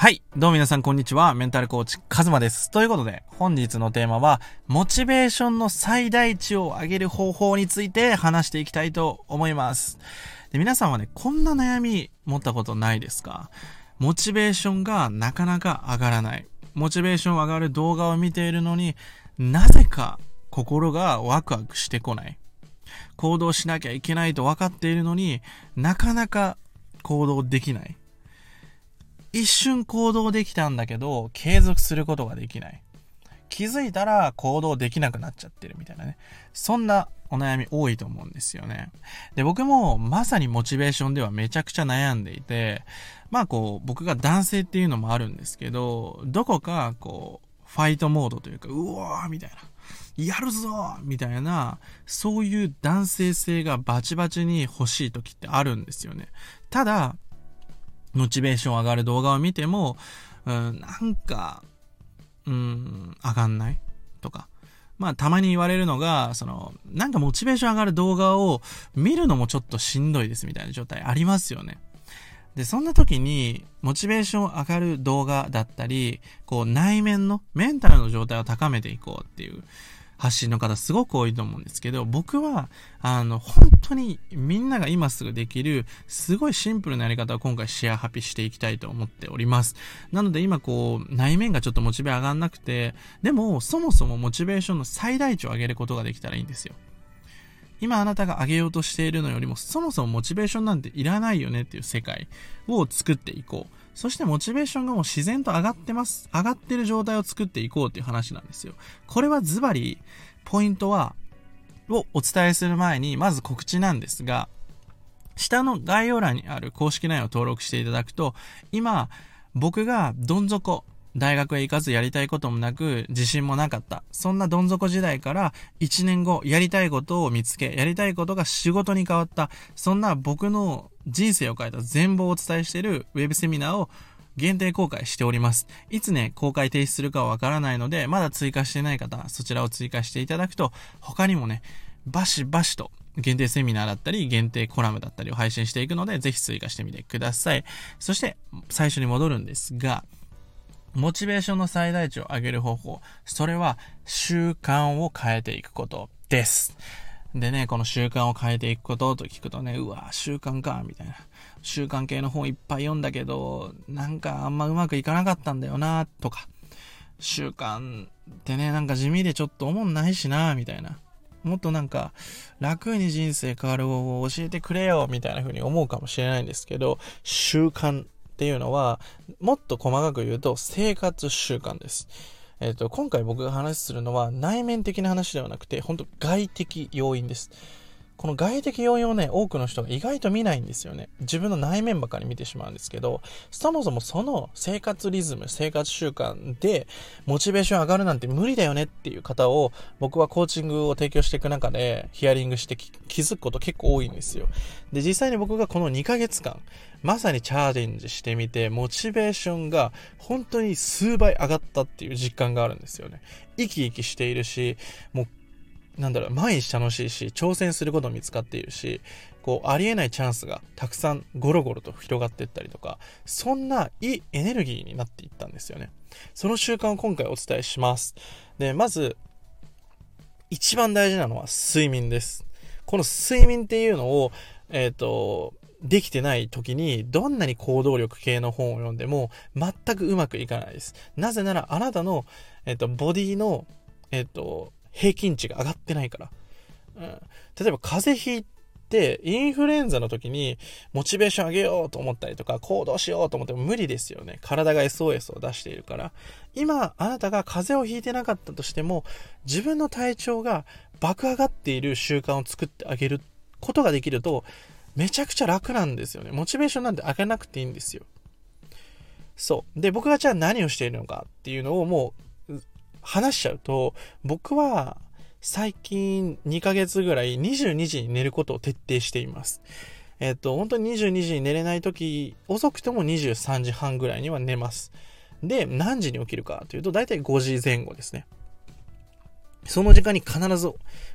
はい。どうも皆さんこんにちは。メンタルコーチ、カズマです。ということで、本日のテーマは、モチベーションの最大値を上げる方法について話していきたいと思います。で皆さんはね、こんな悩み持ったことないですか？モチベーションがなかなか上がらない。モチベーション上がる動画を見ているのになぜか心がワクワクしてこない。行動しなきゃいけないと分かっているのになかなか行動できない。一瞬行動できたんだけど、継続することができない。気づいたら行動できなくなっちゃってるみたいなね。そんなお悩み多いと思うんですよね。で、僕もまさにモチベーションではめちゃくちゃ悩んでいて、まあこう、僕が男性っていうのもあるんですけど、どこかこう、ファイトモードというか、うわーみたいな。やるぞみたいな、そういう男性性がバチバチに欲しい時ってあるんですよね。ただ、モチベーション上がる動画を見ても、うん、なんか、うん、上がんないとか。まあ、たまに言われるのが、その、なんかモチベーション上がる動画を見るのもちょっとしんどいですみたいな状態ありますよね。で、そんな時に、モチベーション上がる動画だったり、こう、内面の、メンタルの状態を高めていこうっていう発信の方すごく多いと思うんですけど、僕は、あの、本当にみんなが今すぐできる、すごいシンプルなやり方を今回シェアハピしていきたいと思っております。なので今こう、内面がちょっとモチベ上がんなくて、でも、そもそもモチベーションの最大値を上げることができたらいいんですよ。今あなたが上げようとしているのよりも、そもそもモチベーションなんていらないよねっていう世界を作っていこう。そしてモチベーションがもう自然と上がってます。上がってる状態を作っていこうっていう話なんですよ。これはズバリ、ポイントは、をお伝えする前に、まず告知なんですが、下の概要欄にある公式 LINE を登録していただくと、今、僕がどん底、大学へ行かずやりたいこともなく、自信もなかった。そんなどん底時代から1年後、やりたいことを見つけ、やりたいことが仕事に変わった。そんな僕の人生を変えた全貌をお伝えしているウェブセミナーを限定公開しております。いつね、公開停止するかわからないので、まだ追加してない方、そちらを追加していただくと、他にもね、バシバシと限定セミナーだったり、限定コラムだったりを配信していくので、ぜひ追加してみてください。そして、最初に戻るんですが、モチベーションの最大値を上げる方法、それは習慣を変えていくことです。でね、この習慣を変えていくことと聞くとね、うわ、習慣か、みたいな。習慣系の本いっぱい読んだけど、なんかあんまうまくいかなかったんだよな、とか。習慣ってね、なんか地味でちょっと思んないしな、みたいな。もっとなんか、楽に人生変わる方法を教えてくれよ、みたいな風に思うかもしれないんですけど、習慣っていうのは、もっと細かく言うと、生活習慣です。えっ、と、今回僕が話するのは内面的な話ではなくて、本当外的要因です。この外的要因をね、多くの人が意外と見ないんですよね。自分の内面ばかり見てしまうんですけど、そもそもその生活リズム、生活習慣でモチベーション上がるなんて無理だよねっていう方を僕はコーチングを提供していく中でヒアリングして気づくこと結構多いんですよ。で、実際に僕がこの2ヶ月間、まさにチャレンジしてみて、モチベーションが本当に数倍上がったっていう実感があるんですよね。生き生きしているし、もうなんだろう、毎日楽しいし、挑戦することも見つかっているし、こう、ありえないチャンスがたくさんゴロゴロと広がっていったりとか、そんないいエネルギーになっていったんですよね。その習慣を今回お伝えします。で、まず、一番大事なのは睡眠です。この睡眠っていうのを、えっ、ー、と、できてない時にどんなに行動力系の本を読んでも全くうまくいかないです。なぜならあなたの、えっ、と、ボディの、えっ、と、平均値が上がってないから。うん、例えば風邪ひいて、インフルエンザの時にモチベーション上げようと思ったりとか、行動しようと思っても無理ですよね。体が SOS を出しているから。今、あなたが風邪をひいてなかったとしても、自分の体調が爆上がっている習慣を作ってあげることができると、めちゃくちゃ楽なんですよね。モチベーションなんて上げなくていいんですよ。そう。で、僕がじゃあ何をしているのかっていうのをもう話しちゃうと、僕は最近2ヶ月ぐらい22時に寝ることを徹底しています。えっと、本当に22時に寝れない時、遅くても23時半ぐらいには寝ます。で、何時に起きるかというと、だいたい5時前後ですね。その時間に必ず、ま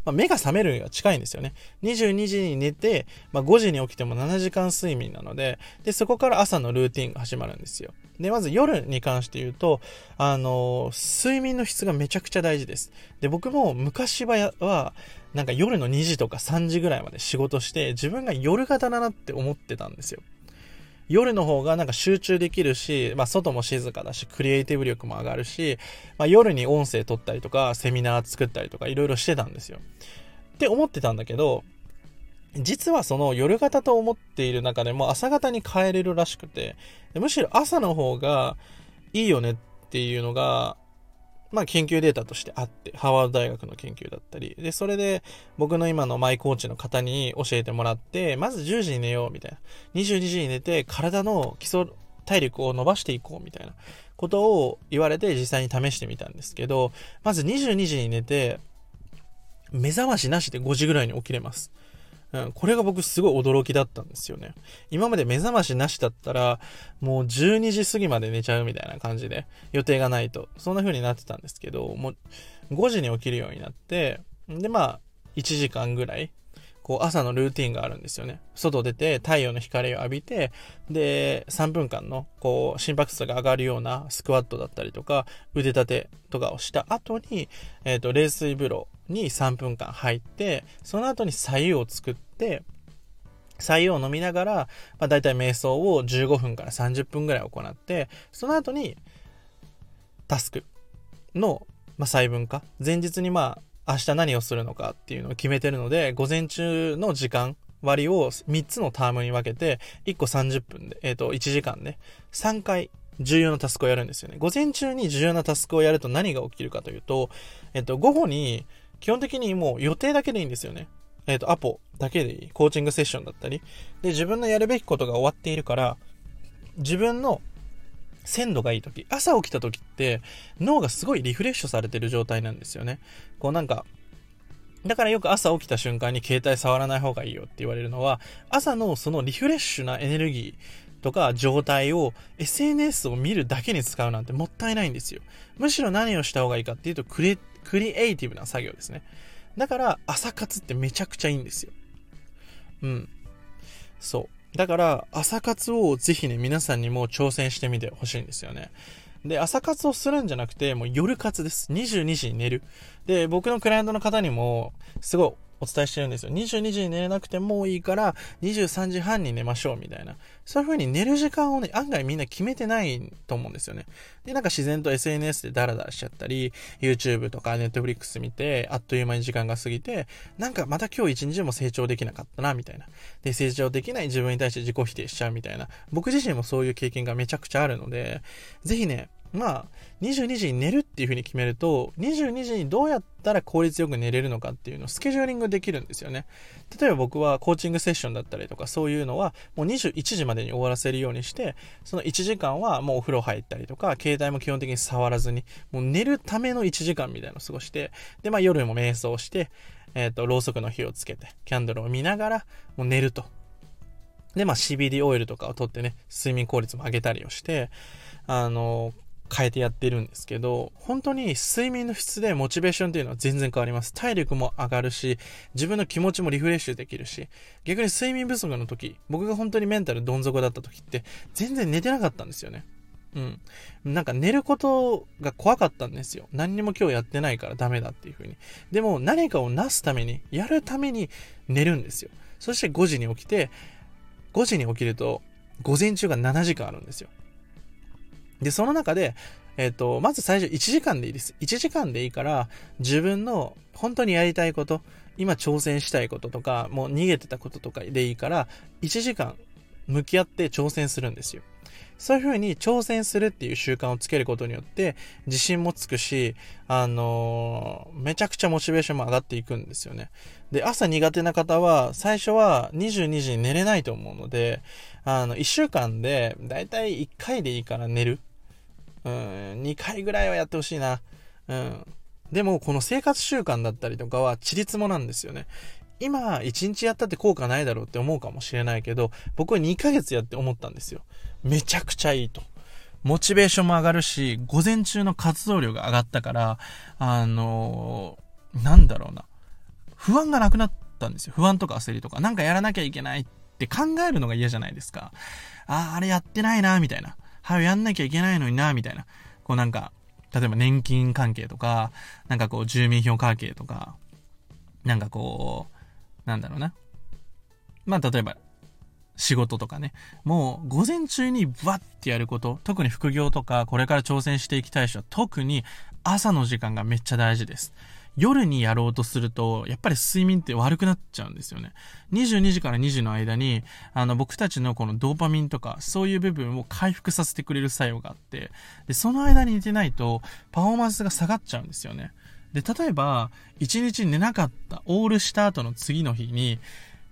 あ、目が覚めるには近いんですよね。22時に寝て、まあ、5時に起きても7時間睡眠なので、で、そこから朝のルーティンが始まるんですよ。で、まず夜に関して言うと、あの、睡眠の質がめちゃくちゃ大事です。で、僕も昔は、はなんか夜の2時とか3時ぐらいまで仕事して、自分が夜型だなって思ってたんですよ。夜の方がなんか集中できるし、まあ外も静かだし、クリエイティブ力も上がるし、まあ夜に音声取ったりとか、セミナー作ったりとかいろいろしてたんですよ。って思ってたんだけど、実はその夜型と思っている中でも朝型に変えれるらしくて、むしろ朝の方がいいよねっていうのが、まあ研究データとしてあって、ハワード大学の研究だったり、で、それで僕の今のマイコーチの方に教えてもらって、まず10時に寝ようみたいな。22時に寝て体の基礎体力を伸ばしていこうみたいなことを言われて実際に試してみたんですけど、まず22時に寝て、目覚ましなしで5時ぐらいに起きれます。うん、これが僕すごい驚きだったんですよね。今まで目覚ましなしだったら、もう12時過ぎまで寝ちゃうみたいな感じで、予定がないと。そんな風になってたんですけど、もう5時に起きるようになって、で、まあ、1時間ぐらい、こう朝のルーティンがあるんですよね。外出て太陽の光を浴びて、で、3分間のこう心拍数が上がるようなスクワットだったりとか、腕立てとかをした後に、えっ、ー、と、冷水風呂に3分間入って、その後に左右を作って、左右を飲みながら、まあ、大体瞑想を15分から30分ぐらい行って、その後にタスクの、まあ、細分化。前日にまあ明日何をするのかっていうのを決めてるので、午前中の時間割を3つのタームに分けて、1個30分で、えっ、ー、と、1時間で、3回重要なタスクをやるんですよね。午前中に重要なタスクをやると何が起きるかというと、えっ、ー、と、午後に基本的にもう予定だけでいいんですよね。えっ、ー、と、アポだけでいい。コーチングセッションだったり。で、自分のやるべきことが終わっているから、自分の鮮度がいい時、朝起きた時って脳がすごいリフレッシュされてる状態なんですよね。こうなんか、だからよく朝起きた瞬間に携帯触らない方がいいよって言われるのは、朝のそのリフレッシュなエネルギーとか状態を SNS を見るだけに使うなんてもったいないんですよ。むしろ何をした方がいいかっていうとクリクリエイティブな作業ですね。だから朝活ってめちゃくちゃいいんですよ。うん。そう。だから朝活をぜひね、皆さんにも挑戦してみてほしいんですよね。で、朝活をするんじゃなくて、もう夜活です。22時に寝る。で、僕のクライアントの方にも、すごいお伝えしてるんですよ。22時に寝れなくてもいいから、23時半に寝ましょうみたいな。そういう風に寝る時間をね、案外みんな決めてないと思うんですよね。で、なんか自然と SNS でダラダラしちゃったり、YouTube とか Netflix 見て、あっという間に時間が過ぎて、なんかまた今日一日も成長できなかったな、みたいな。で、成長できない自分に対して自己否定しちゃうみたいな。僕自身もそういう経験がめちゃくちゃあるので、ぜひね、まあ、22時に寝るっていう風に決めると、22時にどうやったら効率よく寝れるのかっていうのをスケジューリングできるんですよね。例えば僕はコーチングセッションだったりとかそういうのはもう21時までに終わらせるようにして、その1時間はもうお風呂入ったりとか、携帯も基本的に触らずに、もう寝るための1時間みたいなのを過ごして、で、まあ夜も瞑想して、えっ、ー、と、ろうそくの火をつけて、キャンドルを見ながら、もう寝ると。で、まあ CBD オイルとかを取ってね、睡眠効率も上げたりをして、あの、変えてやってるんですけど、本当に睡眠の質でモチベーションっていうのは全然変わります。体力も上がるし、自分の気持ちもリフレッシュできるし、逆に睡眠不足の時、僕が本当にメンタルどん底だった時って、全然寝てなかったんですよね。うん。なんか寝ることが怖かったんですよ。何にも今日やってないからダメだっていう風に。でも何かをなすために、やるために寝るんですよ。そして5時に起きて、5時に起きると、午前中が7時間あるんですよ。で、その中で、えっ、ー、と、まず最初1時間でいいです。1時間でいいから、自分の本当にやりたいこと、今挑戦したいこととか、もう逃げてたこととかでいいから、1時間向き合って挑戦するんですよ。そういう風に挑戦するっていう習慣をつけることによって、自信もつくし、あのー、めちゃくちゃモチベーションも上がっていくんですよね。で、朝苦手な方は、最初は22時に寝れないと思うので、あの、1週間で、だいたい1回でいいから寝る。うん、2回ぐらいはやってほしいな。うん。でも、この生活習慣だったりとかは、ちりつもなんですよね。今、1日やったって効果ないだろうって思うかもしれないけど、僕は2ヶ月やって思ったんですよ。めちゃくちゃいいと。モチベーションも上がるし、午前中の活動量が上がったから、あのー、なんだろうな。不安がなくなったんですよ。不安とか焦りとか。なんかやらなきゃいけないって考えるのが嫌じゃないですか。ああ、あれやってないな、みたいな。早やんなきゃいけないのにな、みたいな。こうなんか、例えば年金関係とか、なんかこう住民票関係とか、なんかこう、なんだろうな。まあ例えば、仕事とかね。もう午前中にバッてやること、特に副業とかこれから挑戦していきたい人は特に朝の時間がめっちゃ大事です。夜にやろうとすると、やっぱり睡眠って悪くなっちゃうんですよね。22時から2時の間に、あの、僕たちのこのドーパミンとか、そういう部分を回復させてくれる作用があって、で、その間に寝てないと、パフォーマンスが下がっちゃうんですよね。で、例えば、1日寝なかった、オールした後の次の日に、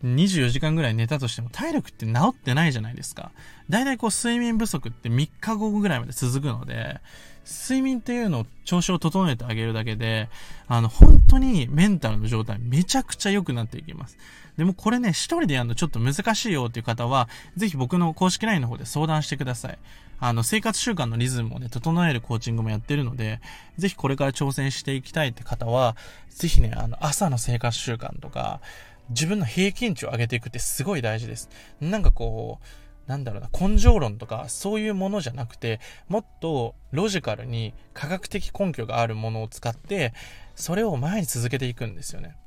24時間ぐらい寝たとしても体力って治ってないじゃないですか。だいたいこう睡眠不足って3日後ぐらいまで続くので、睡眠っていうのを調子を整えてあげるだけで、あの、本当にメンタルの状態めちゃくちゃ良くなっていきます。でもこれね、一人でやるのちょっと難しいよっていう方は、ぜひ僕の公式 LINE の方で相談してください。あの、生活習慣のリズムをね、整えるコーチングもやってるので、ぜひこれから挑戦していきたいって方は、ぜひね、あの、朝の生活習慣とか、自分の平均値を上げていくってすごい大事です。なんかこう、なんだろうな、根性論とかそういうものじゃなくて、もっとロジカルに科学的根拠があるものを使って、それを前に続けていくんですよね。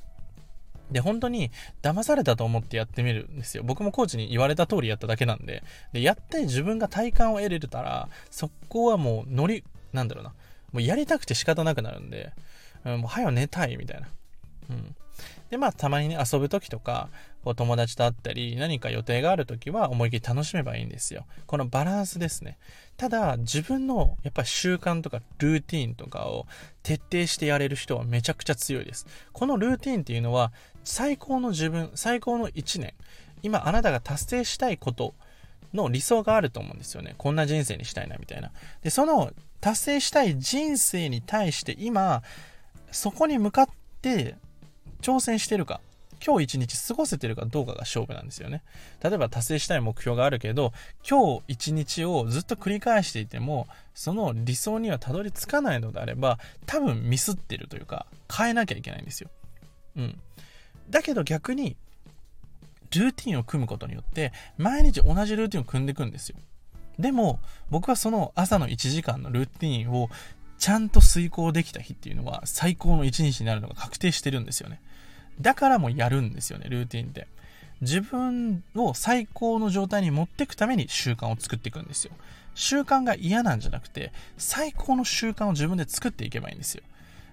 で、本当に騙されたと思ってやってみるんですよ。僕もコーチに言われた通りやっただけなんで。で、やって自分が体感を得れたら、そこはもう乗り、なんだろうな。もうやりたくて仕方なくなるんで、うん、もう早寝たいみたいな。うん。で、まあ、たまにね、遊ぶ時とか、こう友達と会ったり、何か予定がある時は思い切り楽しめばいいんですよ。このバランスですね。ただ、自分のやっぱ習慣とかルーティーンとかを徹底してやれる人はめちゃくちゃ強いです。このルーティーンっていうのは、最高の自分、最高の1年、今あなたが達成したいことの理想があると思うんですよね。こんな人生にしたいなみたいな。で、その達成したい人生に対して今、そこに向かって挑戦してるか、今日一日過ごせてるかどうかが勝負なんですよね。例えば達成したい目標があるけど、今日一日をずっと繰り返していても、その理想にはたどり着かないのであれば、多分ミスってるというか、変えなきゃいけないんですよ。うん。だけど逆に、ルーティンを組むことによって、毎日同じルーティンを組んでいくんですよ。でも、僕はその朝の1時間のルーティンをちゃんと遂行できた日っていうのは最高の一日になるのが確定してるんですよね。だからもやるんですよね、ルーティンって。自分を最高の状態に持っていくために習慣を作っていくんですよ。習慣が嫌なんじゃなくて、最高の習慣を自分で作っていけばいいんですよ。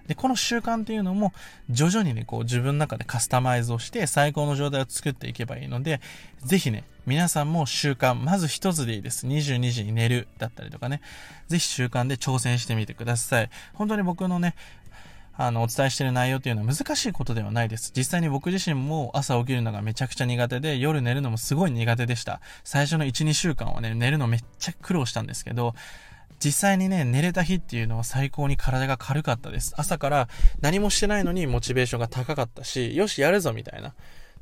で、この習慣っていうのも、徐々にね、こう自分の中でカスタマイズをして最高の状態を作っていけばいいので、ぜひね、皆さんも習慣、まず一つでいいです。22時に寝るだったりとかね、ぜひ習慣で挑戦してみてください。本当に僕のね、あの、お伝えしている内容というのは難しいことではないです。実際に僕自身も朝起きるのがめちゃくちゃ苦手で、夜寝るのもすごい苦手でした。最初の1、2週間はね、寝るのめっちゃ苦労したんですけど、実際にね、寝れた日っていうのは最高に体が軽かったです。朝から何もしてないのにモチベーションが高かったし、よし、やるぞみたいな。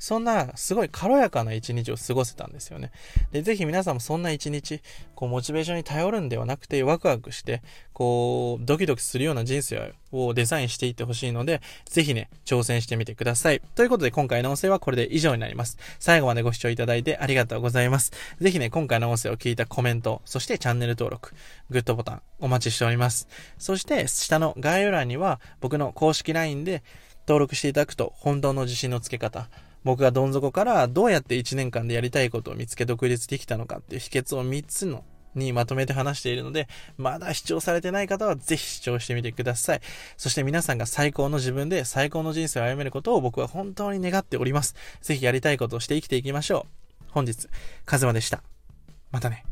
そんな、すごい軽やかな一日を過ごせたんですよね。で、ぜひ皆さんもそんな一日、こう、モチベーションに頼るんではなくて、ワクワクして、こう、ドキドキするような人生をデザインしていってほしいので、ぜひね、挑戦してみてください。ということで、今回の音声はこれで以上になります。最後までご視聴いただいてありがとうございます。ぜひね、今回の音声を聞いたコメント、そしてチャンネル登録、グッドボタン、お待ちしております。そして、下の概要欄には、僕の公式 LINE で、登録していただくと、本当の自信のつけ方、僕がどん底からどうやって1年間でやりたいことを見つけ独立できたのかっていう秘訣を3つのにまとめて話しているので、まだ視聴されてない方はぜひ視聴してみてください。そして皆さんが最高の自分で最高の人生を歩めることを僕は本当に願っております。ぜひやりたいことをして生きていきましょう。本日、カズマでした。またね。